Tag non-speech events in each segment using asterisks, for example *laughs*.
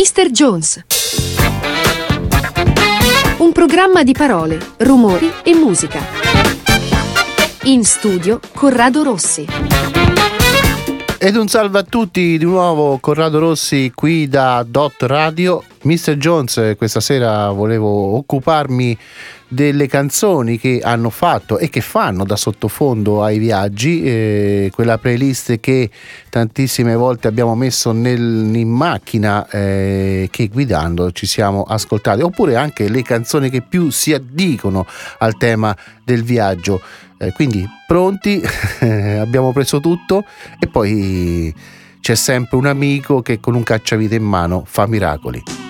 Mr. Jones. Un programma di parole, rumori e musica. In studio Corrado Rossi. Ed un salve a tutti, di nuovo Corrado Rossi qui da Dot Radio. Mr. Jones, questa sera volevo occuparmi delle canzoni che hanno fatto e che fanno da sottofondo ai viaggi, eh, quella playlist che tantissime volte abbiamo messo nel, in macchina eh, che guidando ci siamo ascoltati, oppure anche le canzoni che più si addicono al tema del viaggio. Eh, quindi pronti, *laughs* abbiamo preso tutto e poi c'è sempre un amico che con un cacciavite in mano fa miracoli.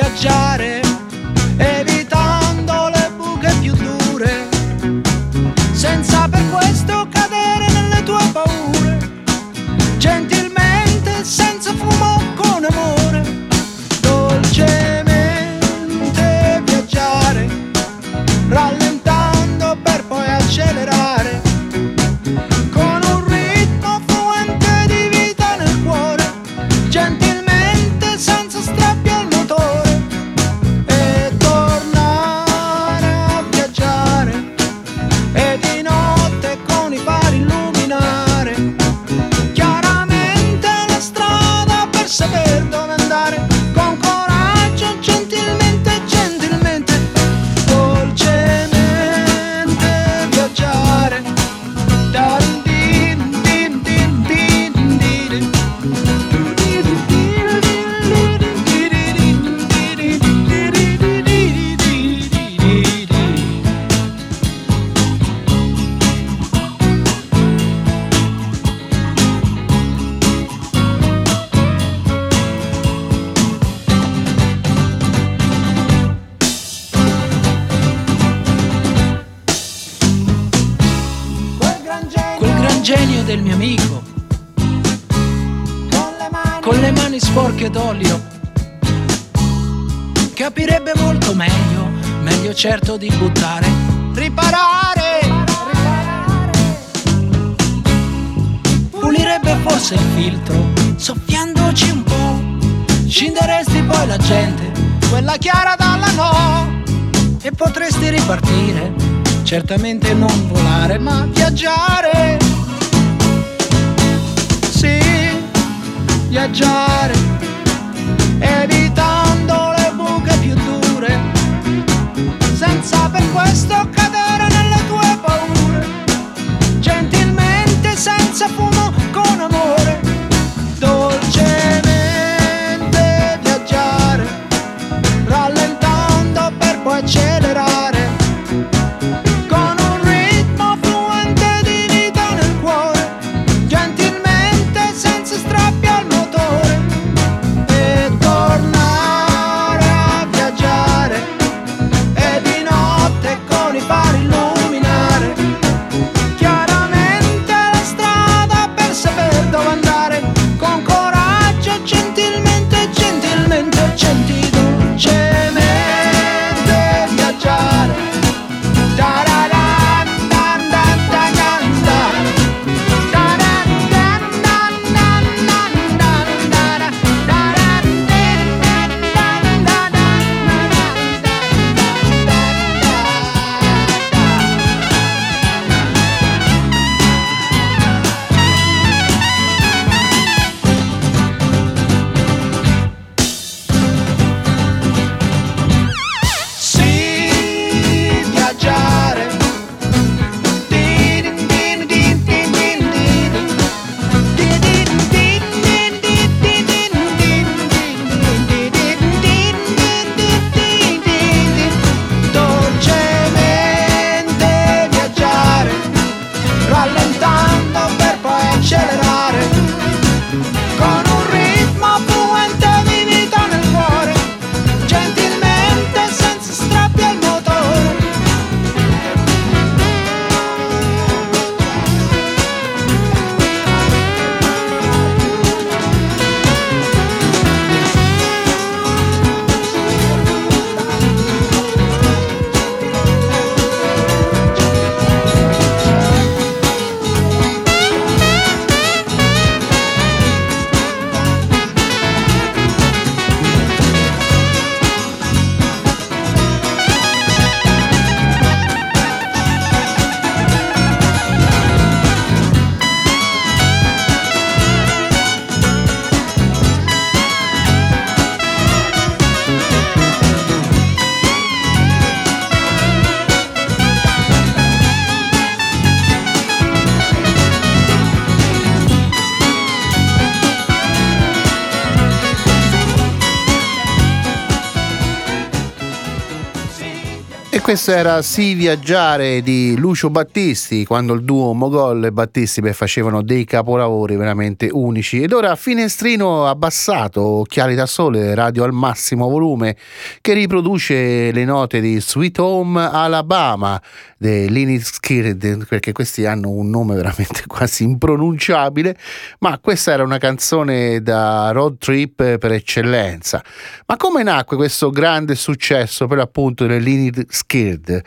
Viaggiare, evitando le buche più dure, senza per questo certo di buttare, riparare. Pulirebbe forse il filtro, soffiandoci un po'. Scinderesti poi la gente, quella chiara dalla no. E potresti ripartire, certamente non volare, ma viaggiare. Sì, viaggiare, per questo Questo era Sì viaggiare di Lucio Battisti, quando il duo Mogol e Battisti beh, facevano dei capolavori veramente unici. Ed ora finestrino abbassato, occhiali da sole, radio al massimo volume, che riproduce le note di Sweet Home Alabama dei Linux perché questi hanno un nome veramente *laughs* quasi impronunciabile, ma questa era una canzone da road trip per eccellenza. Ma come nacque questo grande successo per l'appunto delle Linux? Kid.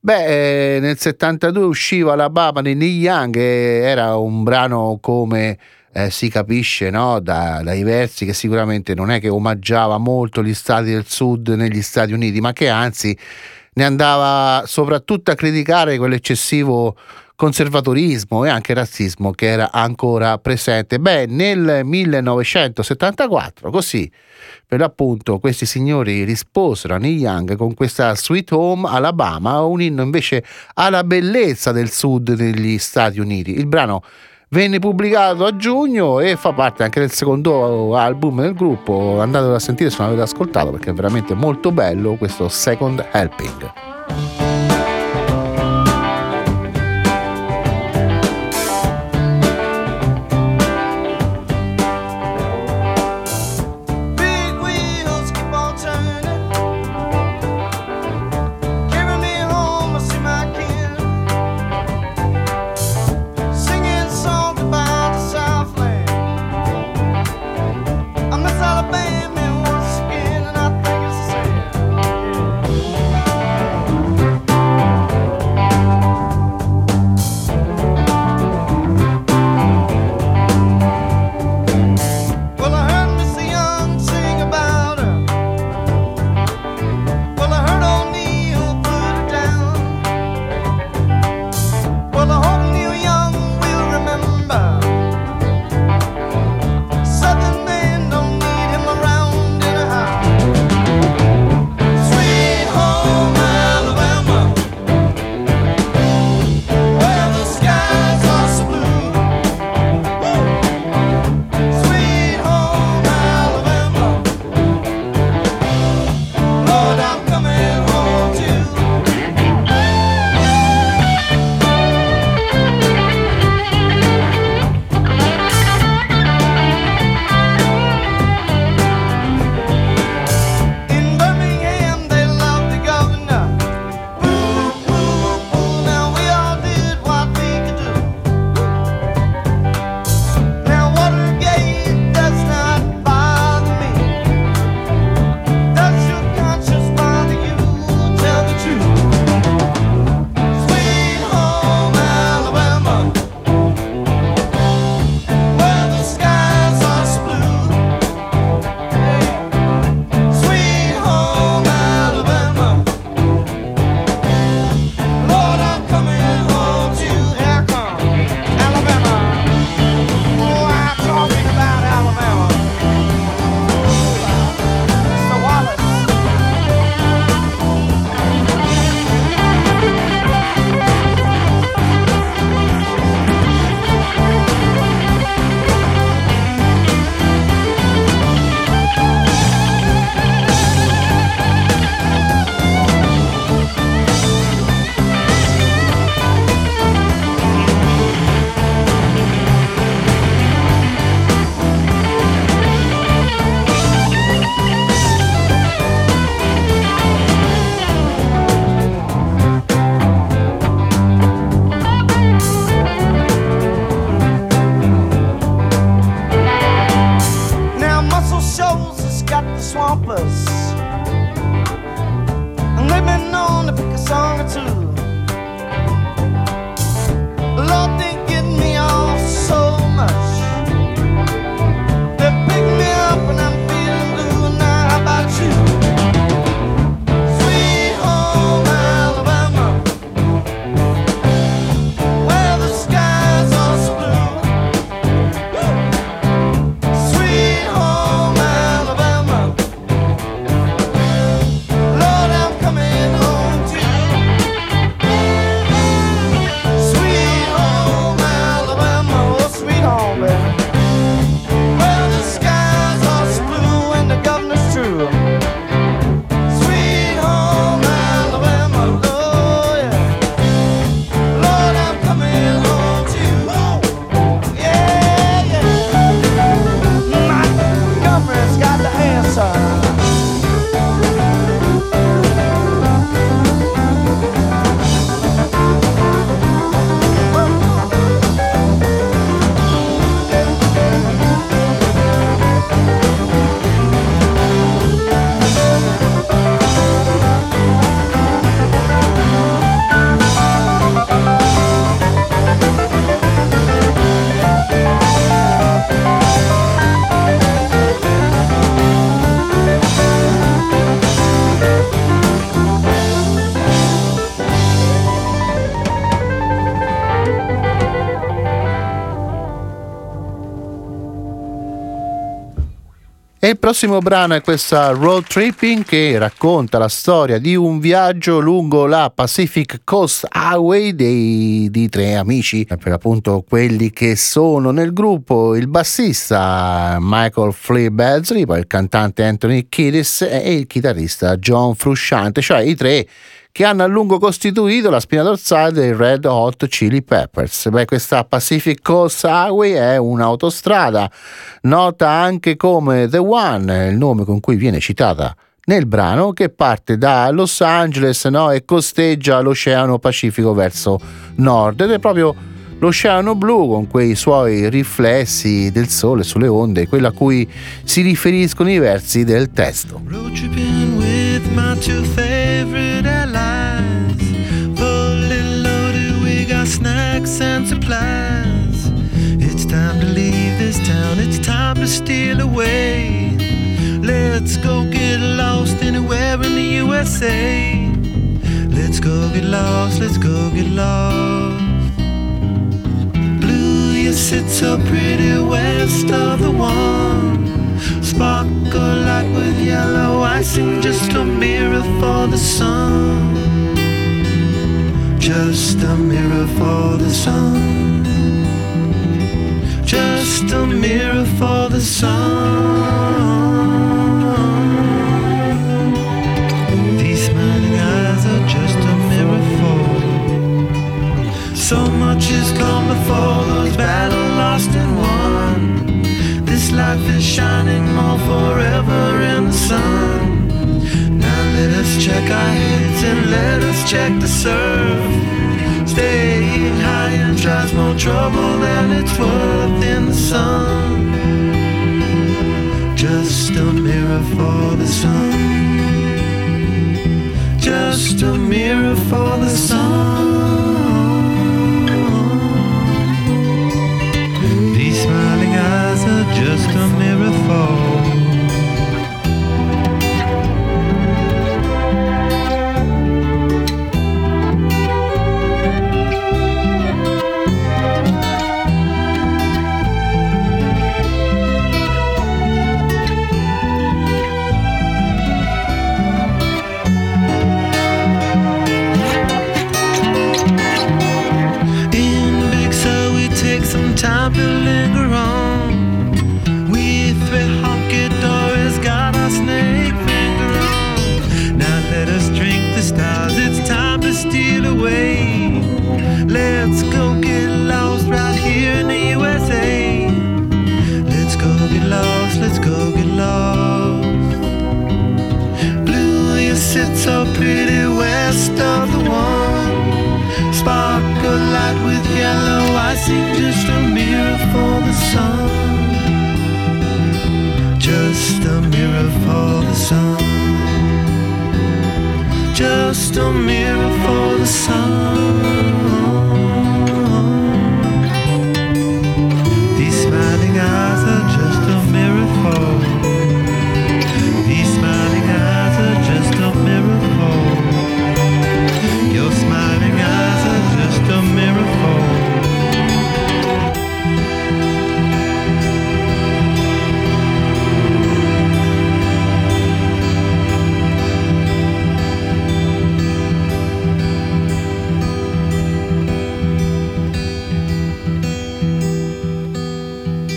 Beh, eh, nel 72 usciva la Baba di Neil Young e era un brano come eh, si capisce no? da, dai versi che sicuramente non è che omaggiava molto gli stati del sud negli Stati Uniti, ma che anzi ne andava soprattutto a criticare quell'eccessivo conservatorismo e anche razzismo che era ancora presente. Beh, nel 1974, così per l'appunto questi signori risposero a Neil Young con questa Sweet Home Alabama, un inno invece alla bellezza del sud degli Stati Uniti. Il brano venne pubblicato a giugno e fa parte anche del secondo album del gruppo. Andatelo a sentire se non avete ascoltato perché è veramente molto bello questo Second Helping. Prossimo brano è questa Road Tripping che racconta la storia di un viaggio lungo la Pacific Coast Highway dei, di tre amici, per appunto quelli che sono nel gruppo, il bassista Michael Flea Beasley, poi il cantante Anthony Kiddis e il chitarrista John Frusciante, cioè i tre che hanno a lungo costituito la spina dorsale dei Red Hot Chili Peppers. Beh, questa Pacific Coast Highway è un'autostrada nota anche come The One, il nome con cui viene citata nel brano, che parte da Los Angeles no, e costeggia l'Oceano Pacifico verso nord ed è proprio l'Oceano Blu con quei suoi riflessi del sole sulle onde, quello a cui si riferiscono i versi del testo. My two favorite allies. Fully loaded, we got snacks and supplies. It's time to leave this town, it's time to steal away. Let's go get lost anywhere in the USA. Let's go get lost, let's go get lost. Blue, you sit so pretty west of the one sparkle like with yellow icing, just a mirror for the sun. Just a mirror for the sun. Just a mirror for the sun. These smiling eyes are just a mirror for. So much has come before those battles lost and won life is shining more forever in the sun. Now let us check our heads and let us check the surf. Staying high and tries more trouble than it's worth in the sun. Just a mirror for the sun. Just a mirror for the sun. Just a mirror for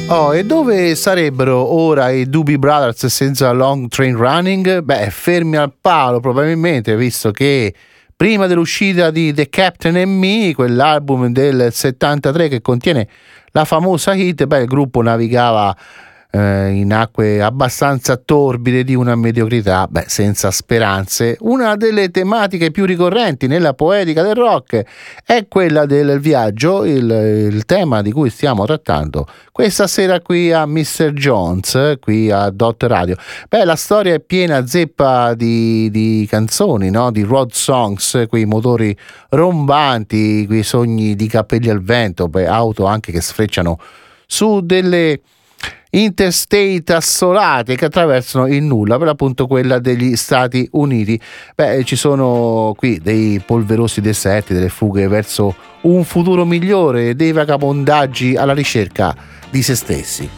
Oh, e dove sarebbero ora i Doobie Brothers senza Long Train Running? Beh, fermi al palo probabilmente, visto che prima dell'uscita di The Captain and Me, quell'album del 73 che contiene la famosa hit, beh, il gruppo navigava eh, in acque abbastanza torbide di una mediocrità, beh, senza speranze. Una delle tematiche più ricorrenti nella poetica del rock è quella del viaggio, il, il tema di cui stiamo trattando questa sera qui a Mr. Jones, qui a Dot Radio. Beh, la storia è piena zeppa di, di canzoni, no? di road songs, quei motori rombanti, quei sogni di capelli al vento, beh, auto anche che sfrecciano su delle interstate assolate che attraversano il nulla, per appunto quella degli Stati Uniti. Beh, ci sono qui dei polverosi deserti, delle fughe verso un futuro migliore, dei vagabondaggi alla ricerca di se stessi.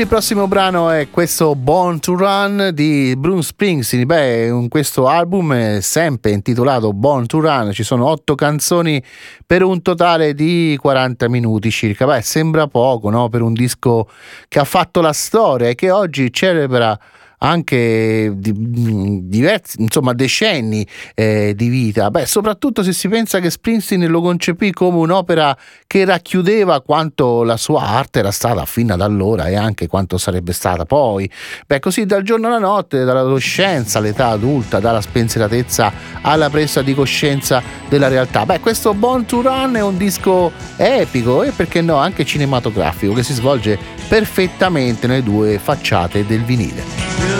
Il prossimo brano è questo Born to Run di Bruce Springsteen. Beh, questo album è sempre intitolato Born to Run, ci sono otto canzoni per un totale di 40 minuti circa. Beh, sembra poco, no? Per un disco che ha fatto la storia e che oggi celebra anche di, diversi, insomma, decenni eh, di vita. Beh, soprattutto se si pensa che Springsteen lo concepì come un'opera che racchiudeva quanto la sua arte era stata fino ad allora e anche quanto sarebbe stata poi. Beh, così dal giorno alla notte, dall'adolescenza all'età adulta, dalla spensieratezza alla presa di coscienza della realtà. Beh, questo Born to Run è un disco epico e perché no anche cinematografico che si svolge perfettamente nelle due facciate del vinile.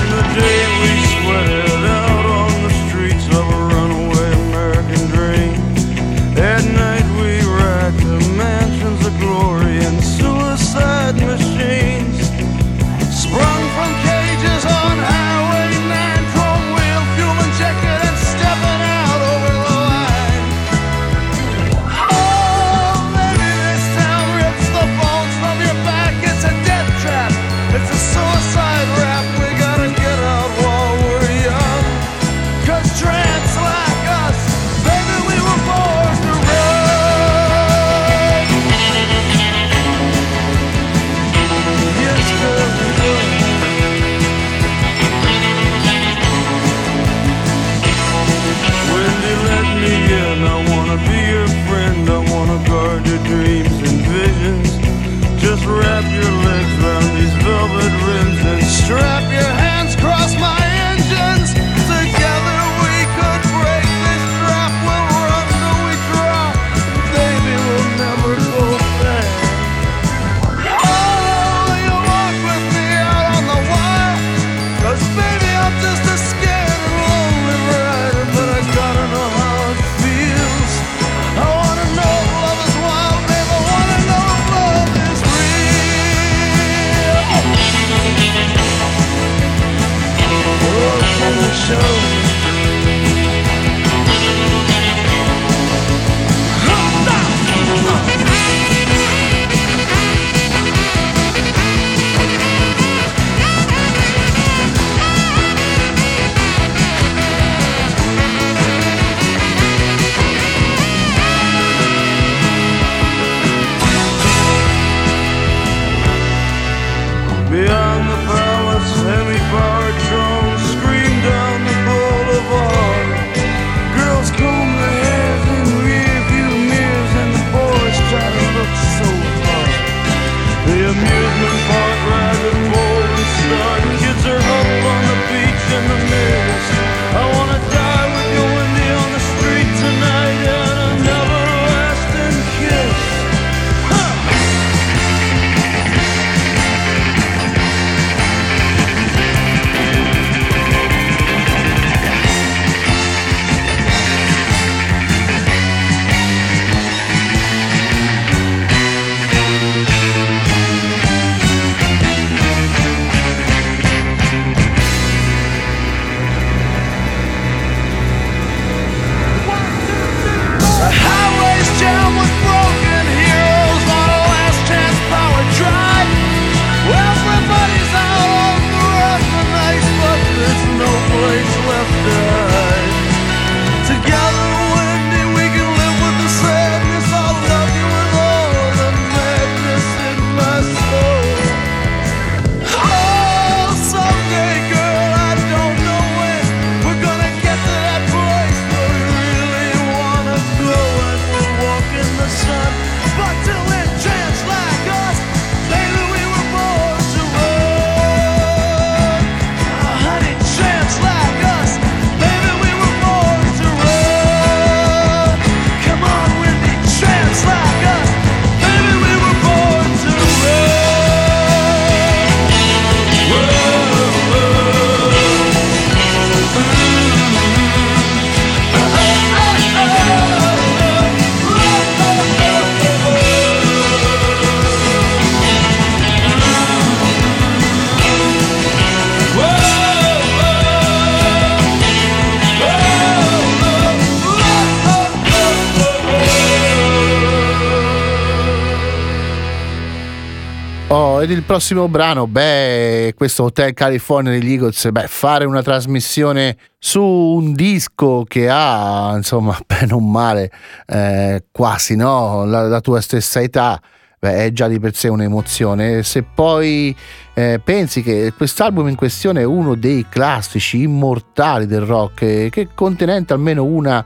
Il prossimo brano, beh, questo Hotel California degli Eagles, beh, fare una trasmissione su un disco che ha, insomma, *laughs* bene o male, eh, quasi, no? La, la, tua stessa età, beh, è già di per sé un'emozione. Se poi eh, pensi che quest'album in questione è uno dei classici immortali del rock, eh, che contenente almeno una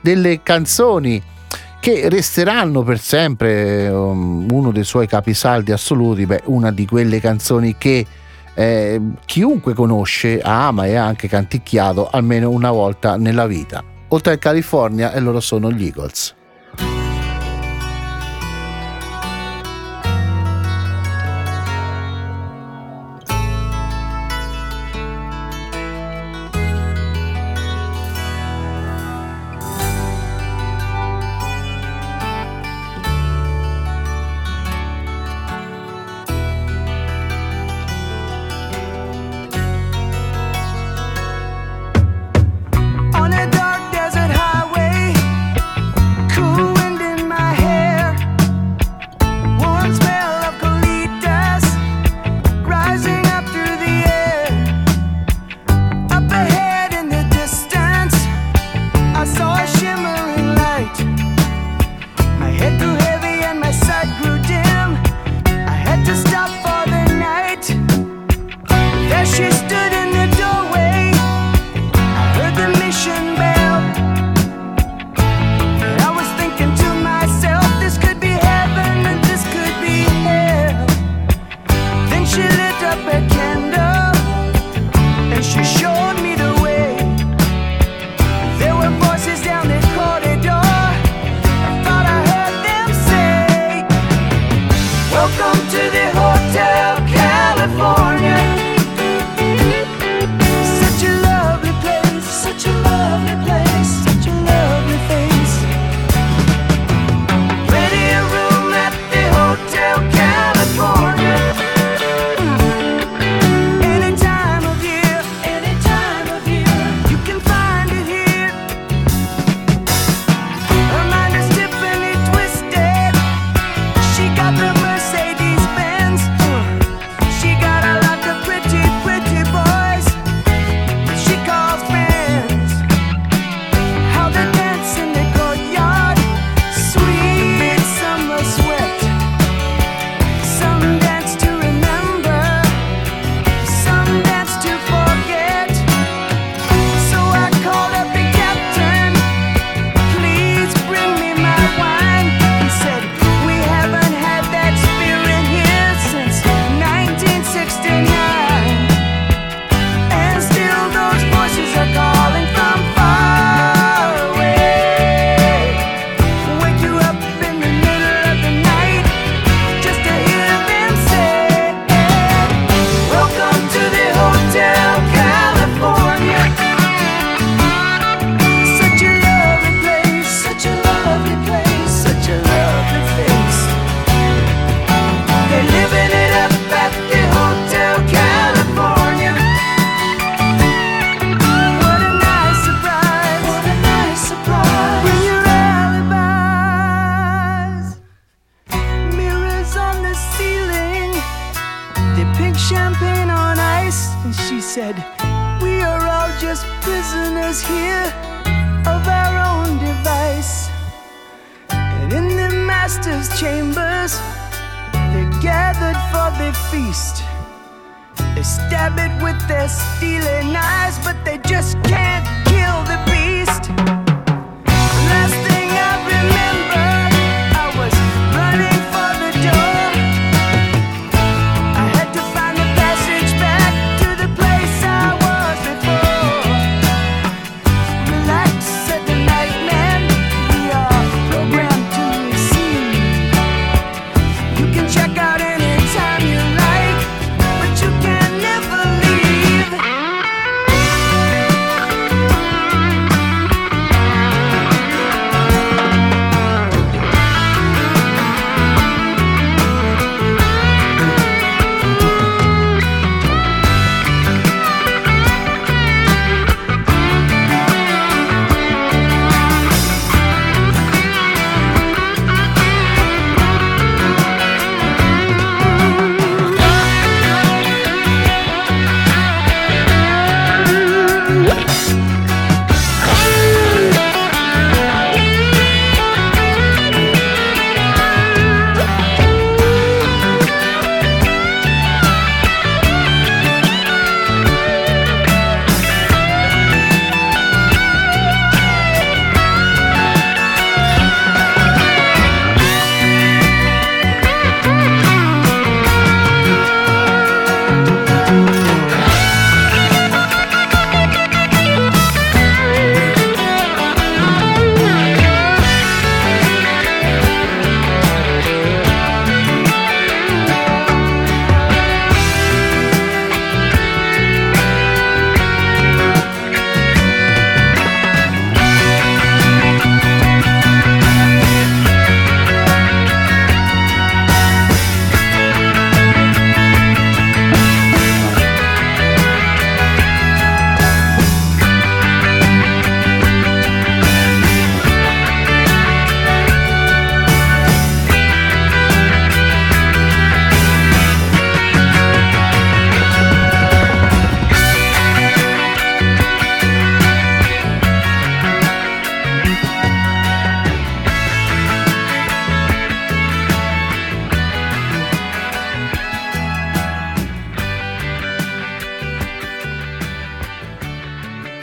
delle canzoni che resteranno per sempre um, uno dei suoi capisaldi assoluti, beh, una di quelle canzoni che eh, chiunque conosce, ama e ha anche canticchiato almeno una volta nella vita. Oltre al California e loro sono gli Eagles.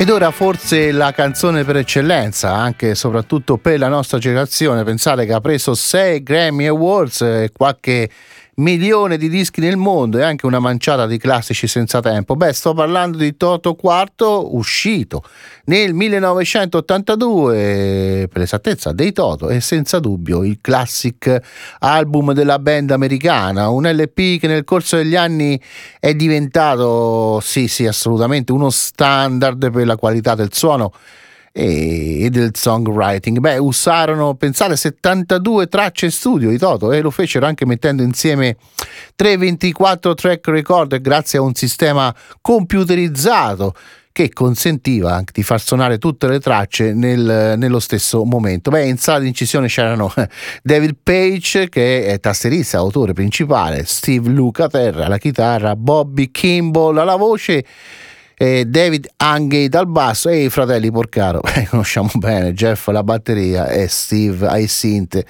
Ed ora forse la canzone per eccellenza, anche e soprattutto per la nostra generazione. Pensate che ha preso 6 Grammy Awards e qualche milione di dischi nel mondo e anche una manciata di classici senza tempo. Beh, sto parlando di Toto IV, uscito nel 1982, per esattezza, dei Toto, e senza dubbio il classic album della band americana, un LP che nel corso degli anni è diventato, sì, sì, assolutamente uno standard per la qualità del suono e, del songwriting. Beh, usarono, pensate, 72 tracce studio di Toto e lo fecero anche mettendo insieme 324 track record grazie a un sistema computerizzato che consentiva di far suonare tutte le tracce nel, nello stesso momento. Beh, in sala di incisione c'erano *laughs* David Page, che è tasserista, autore principale, Steve Luca Terra alla chitarra, Bobby Kimball alla voce eh, David Angate al basso e i fratelli Porcaro, *laughs* eh, conosciamo bene, Jeff alla batteria e Steve ai synth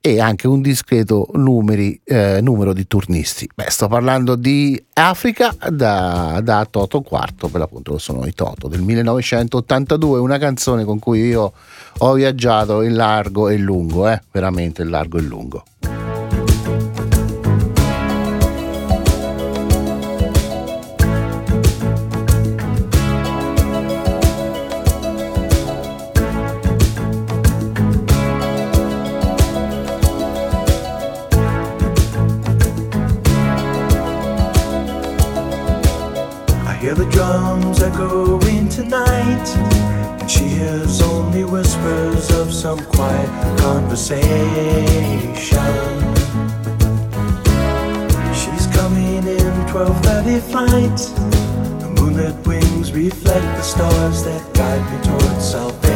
e anche un discreto numeri, eh, numero di turnisti. Beh, sto parlando di Africa da, da Toto IV, per l'appunto sono i Toto del 1982, una canzone con cui io ho viaggiato in largo e lungo, eh, veramente in largo e lungo. Conversation. She's coming in 12:30 flight. The moonlit wings reflect the stars that guide me towards salvation.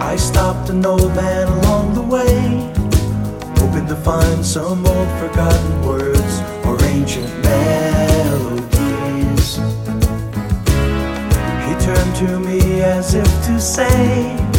I stopped an old man along the way, hoping to find some old forgotten words or ancient melodies. He turned to me as if to say,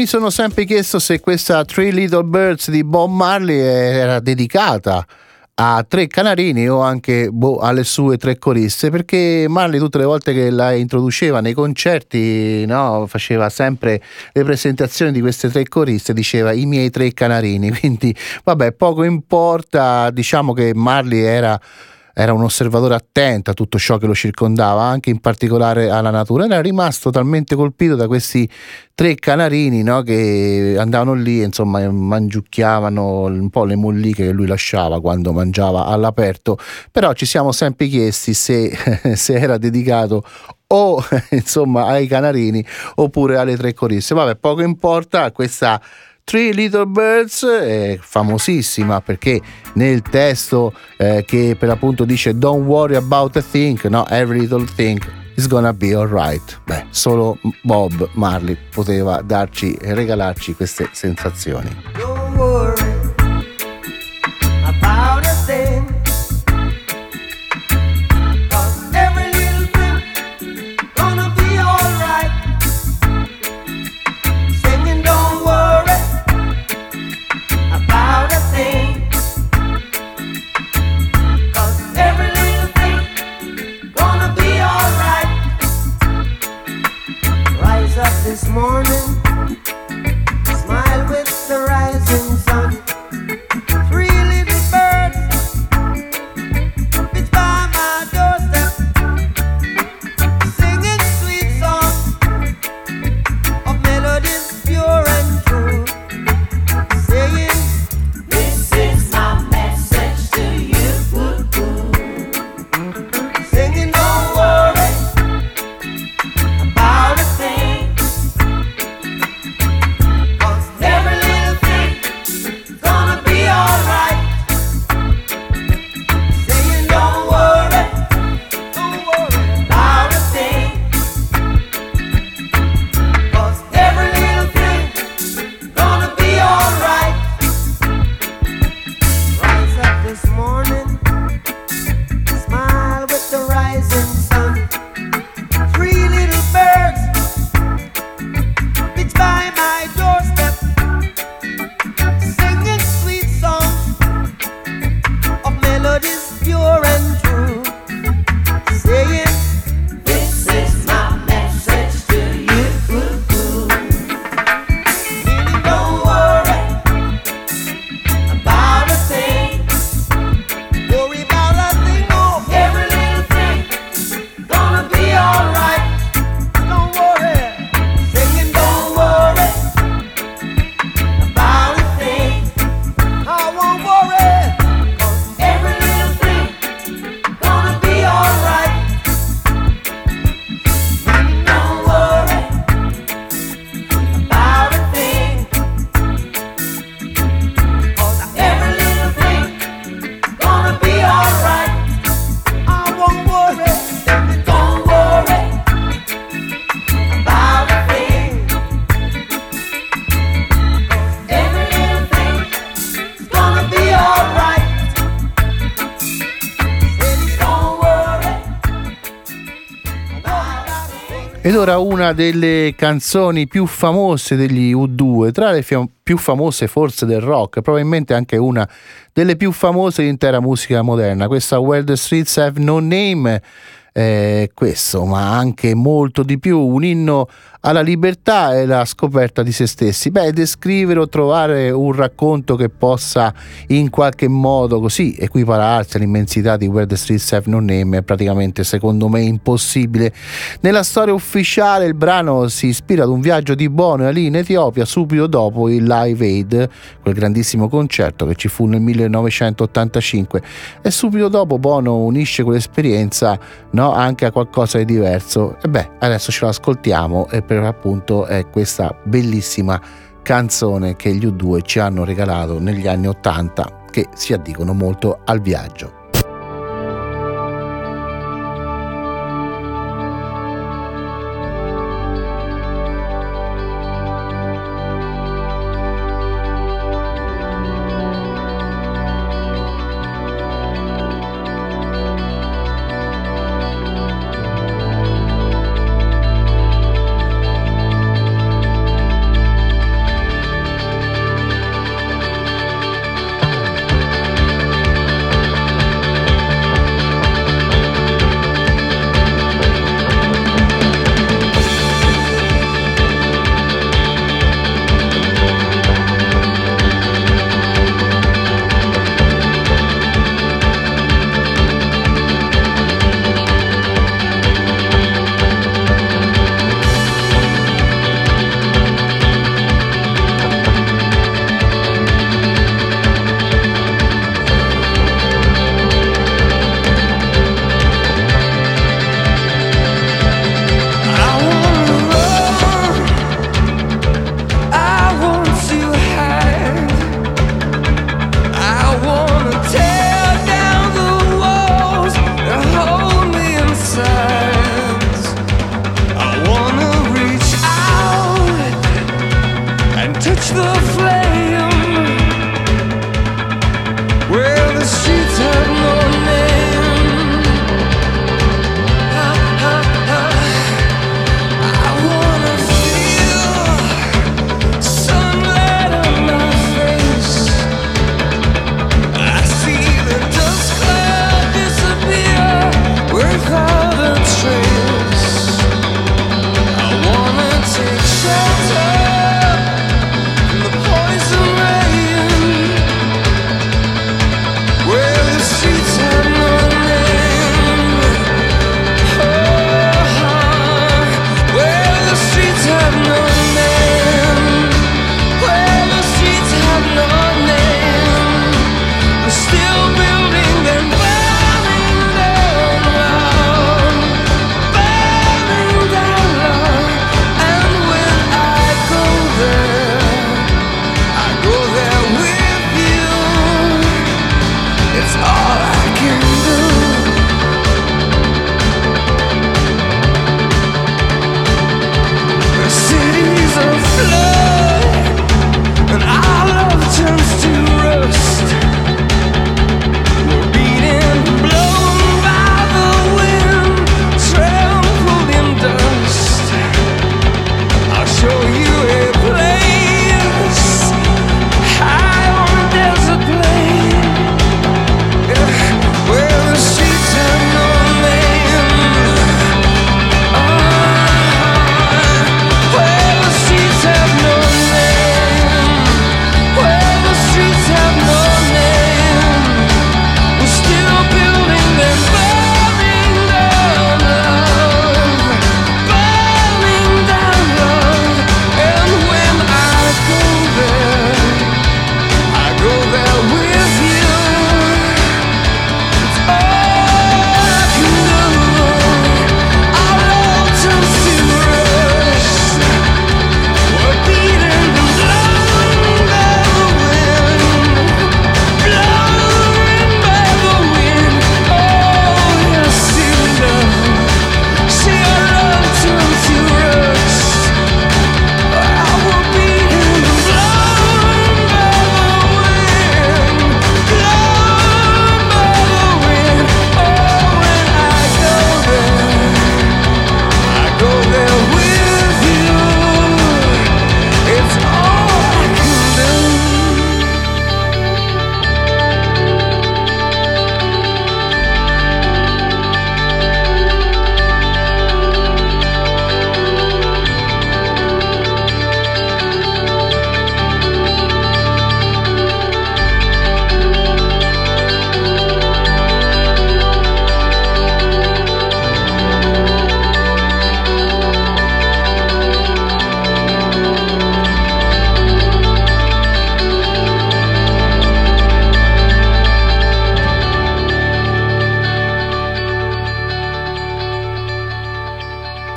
mi sono sempre chiesto se questa Three Little Birds di Bob Marley era dedicata a tre canarini o anche boh, alle sue tre coriste perché Marley tutte le volte che la introduceva nei concerti no, faceva sempre le presentazioni di queste tre coriste diceva i miei tre canarini *laughs* quindi vabbè poco importa diciamo che Marley era era un osservatore attento a tutto ciò che lo circondava, anche in particolare alla natura. Era rimasto talmente colpito da questi tre canarini no, che andavano lì, insomma, mangiucchiavano un po' le molliche che lui lasciava quando mangiava all'aperto. Però ci siamo sempre chiesti se, *laughs* se era dedicato o *laughs* insomma ai canarini oppure alle tre coriste. Vabbè, poco importa questa Three Little Birds è famosissima perché nel testo eh, che per l'appunto dice Don't worry about a thing, no, every little thing is gonna be alright. Beh, solo Bob Marley poteva darci e regalarci queste sensazioni. Don't worry ora una delle canzoni più famose degli U2, tra le fia- più famose forse del rock, probabilmente anche una delle più famose dell'intera musica moderna, questa Where the Streets Have No Name. Eh, questo, ma anche molto di più, un inno alla libertà e la scoperta di se stessi. Beh, descrivere o trovare un racconto che possa in qualche modo così equipararsi all'immensità di Where the Streets Have No Name è praticamente secondo me impossibile. Nella storia ufficiale il brano si ispira ad un viaggio di Bono lì in Etiopia subito dopo il Live Aid, quel grandissimo concerto che ci fu nel 1985 e subito dopo Bono unisce quell'esperienza no, anche a qualcosa di diverso. E beh, adesso ce l'ascoltiamo e per appunto è questa bellissima canzone che gli U2 ci hanno regalato negli anni 80 che si addicono molto al viaggio.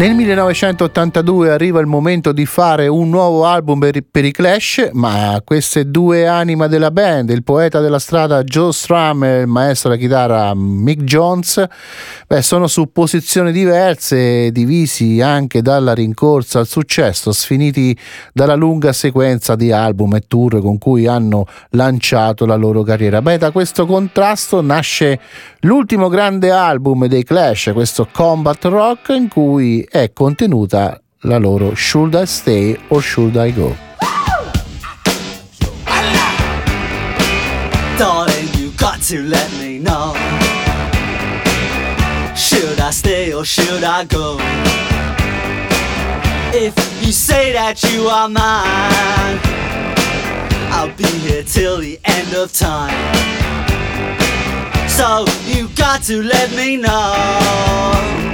Nel 1982 arriva il momento di fare un nuovo album per, i Clash, ma queste due anime della band, il poeta della strada Joe Strum e il maestro della chitarra Mick Jones, beh, sono su posizioni diverse, divisi anche dalla rincorsa al successo, sfiniti dalla lunga sequenza di album e tour con cui hanno lanciato la loro carriera. Beh, da questo contrasto nasce l'ultimo grande album dei Clash, questo Combat Rock, in cui è contenuta la loro Should I Stay or Should I Go? Darling, you got to let me know. Should I stay or should I go? If you say that you are mine, I'll be here till the end of time. So you got to let me know.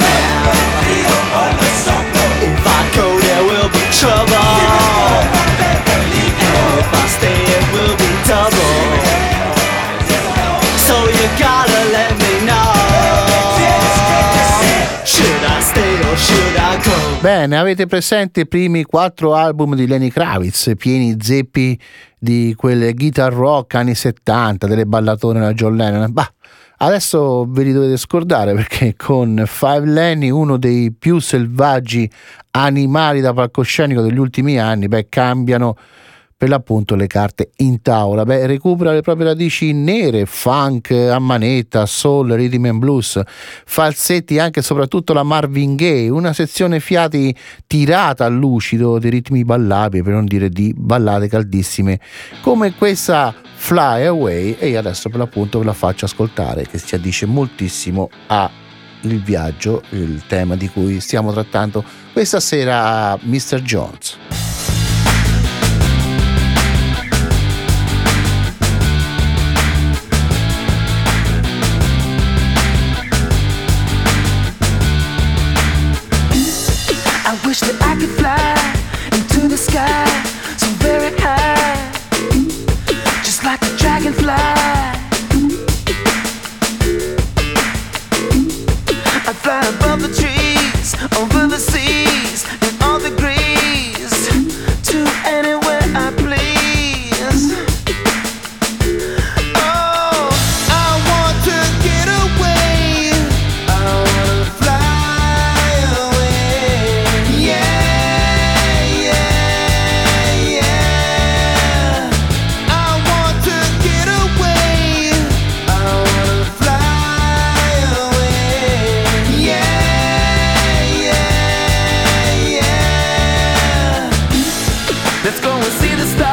Bene, avete presente i primi quattro album di Lenny Kravitz, pieni zeppi di quelle guitar rock anni 70, delle ballatone da John Lennon? Bah, adesso ve li dovete scordare perché con Five Lenny, uno dei più selvaggi animali da palcoscenico degli ultimi anni, beh, cambiano per l'appunto le carte in tavola. Beh, recupera le proprie radici nere, funk, a manetta, soul, rhythm and blues, falsetti anche e soprattutto la Marvin Gaye, una sezione fiati tirata a lucido di ritmi ballabili, per non dire di ballate caldissime, come questa Fly Away e io adesso per l'appunto ve la faccio ascoltare che si addice moltissimo a il viaggio, il tema di cui stiamo trattando questa sera a Mr. Jones. Let's go and see the stars.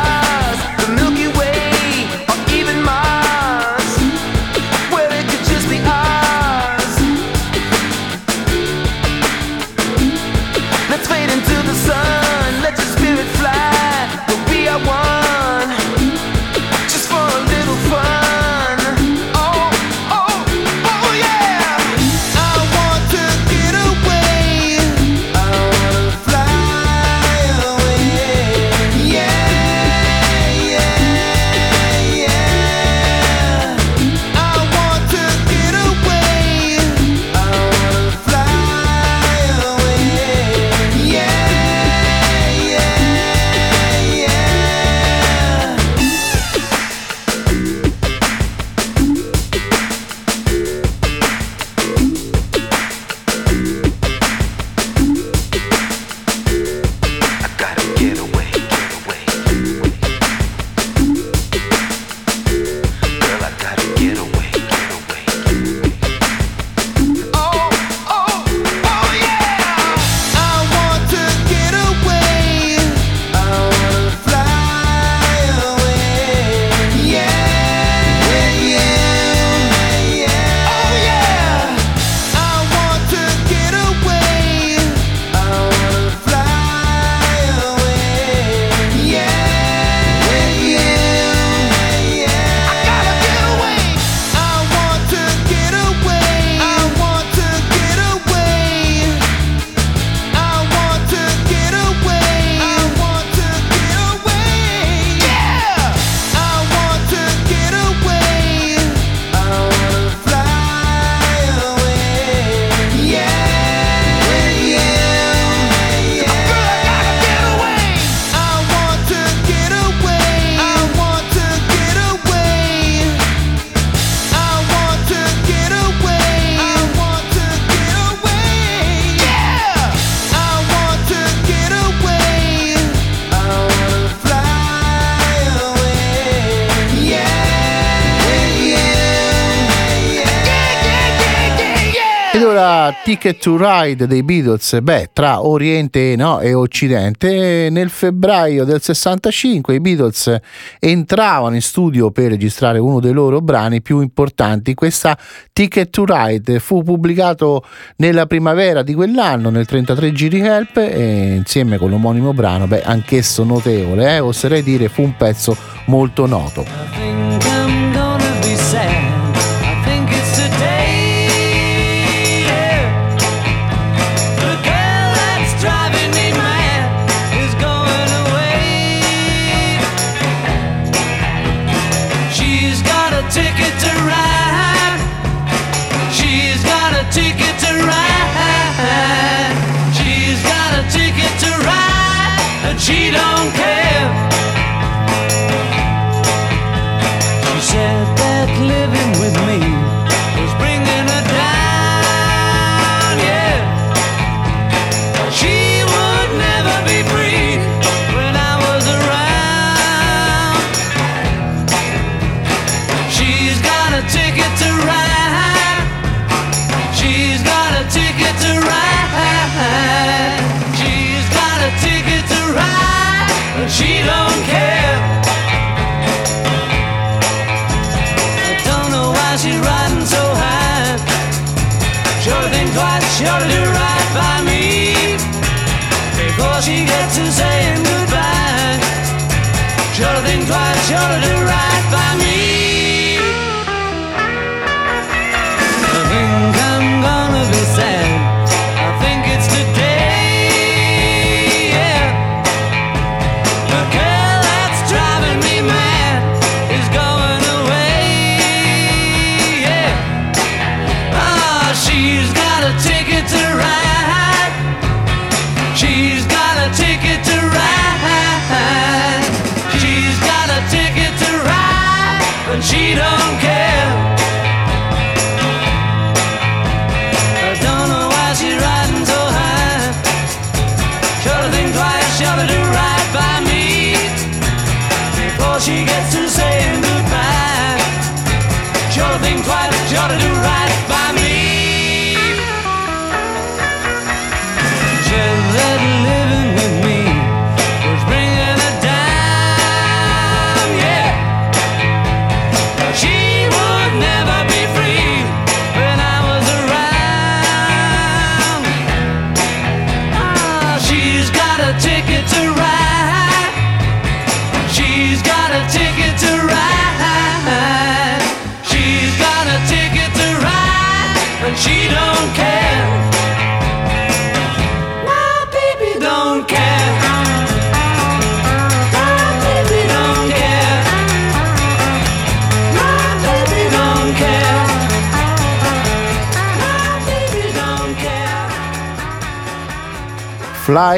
Allora, Ticket to Ride dei Beatles, beh, tra Oriente no, e Occidente, nel febbraio del 65 i Beatles entravano in studio per registrare uno dei loro brani più importanti. Questa Ticket to Ride fu pubblicato nella primavera di quell'anno, nel 33 giri Help, e insieme con l'omonimo brano, beh, anch'esso notevole, eh, oserei dire fu un pezzo molto noto. don't care.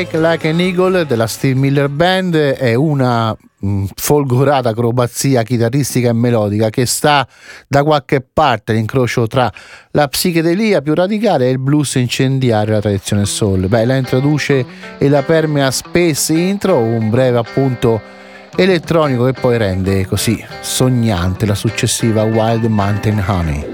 Strike Like an Eagle della Steve Miller Band è una mh, folgorata acrobazia chitarristica e melodica che sta da qualche parte l'incrocio tra la psichedelia più radicale e il blues incendiario della tradizione soul. Beh, la introduce e la permea Space Intro, un breve appunto elettronico che poi rende così sognante la successiva Wild Mountain Honey.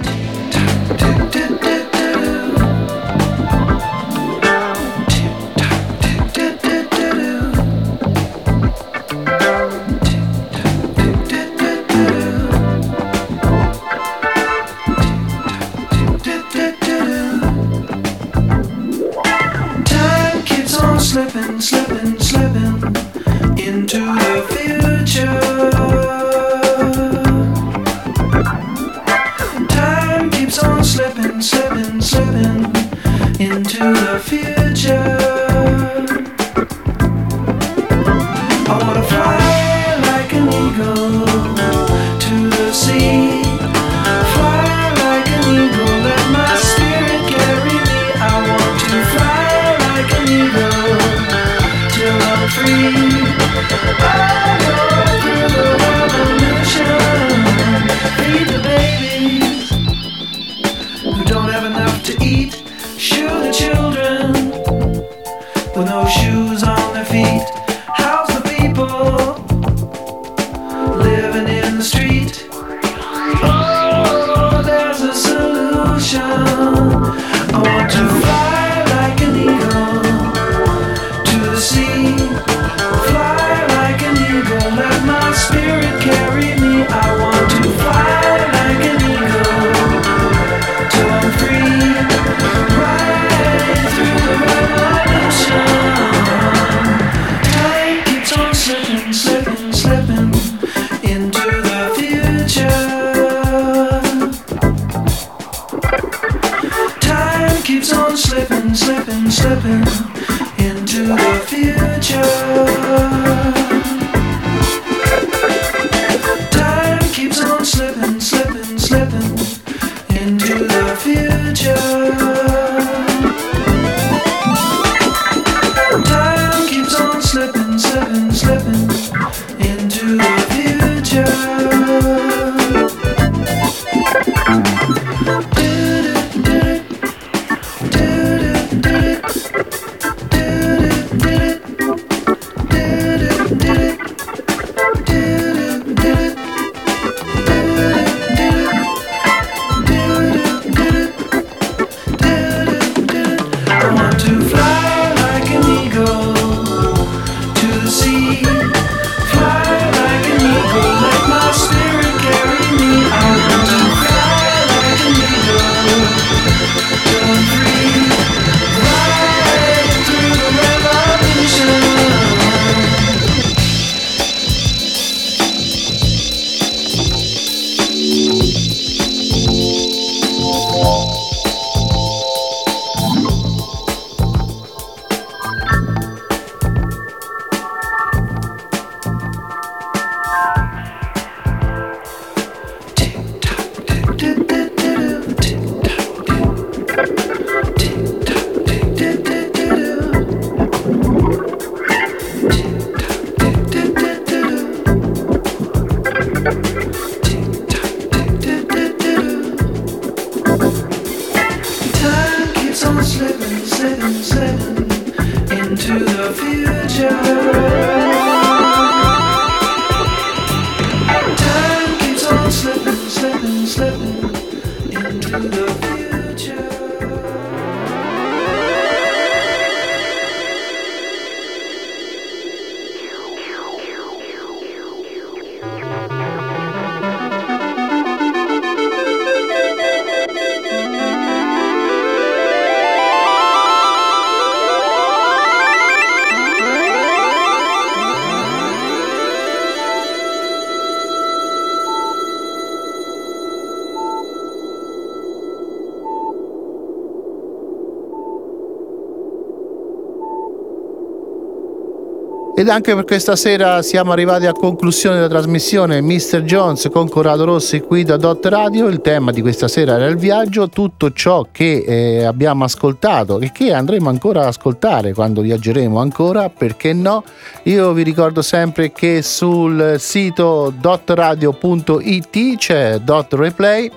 Ed anche per questa sera siamo arrivati a conclusione della trasmissione Mr. Jones con Corrado Rossi qui da Dot Radio. Il tema di questa sera era il viaggio, tutto ciò che eh, abbiamo ascoltato e che andremo ancora ad ascoltare quando viaggeremo ancora, perché no? Io vi ricordo sempre che sul sito dotradio.it c'è Dot Replay.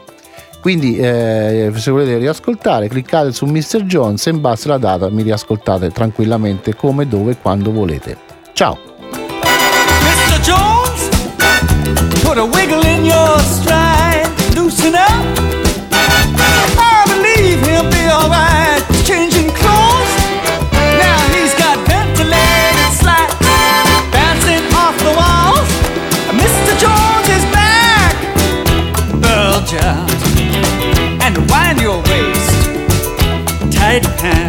Quindi eh, se volete riascoltare cliccate su Mr. Jones e in base alla data mi riascoltate tranquillamente come, dove e quando volete. Ciao! Mr. Jones, put a wiggle in your stride, loosen up. I believe he'll be alright. Changing clothes, now he's got ventilated slats bouncing off the walls. Mr. Jones is back. Bulge out and wind your waist, tight pants,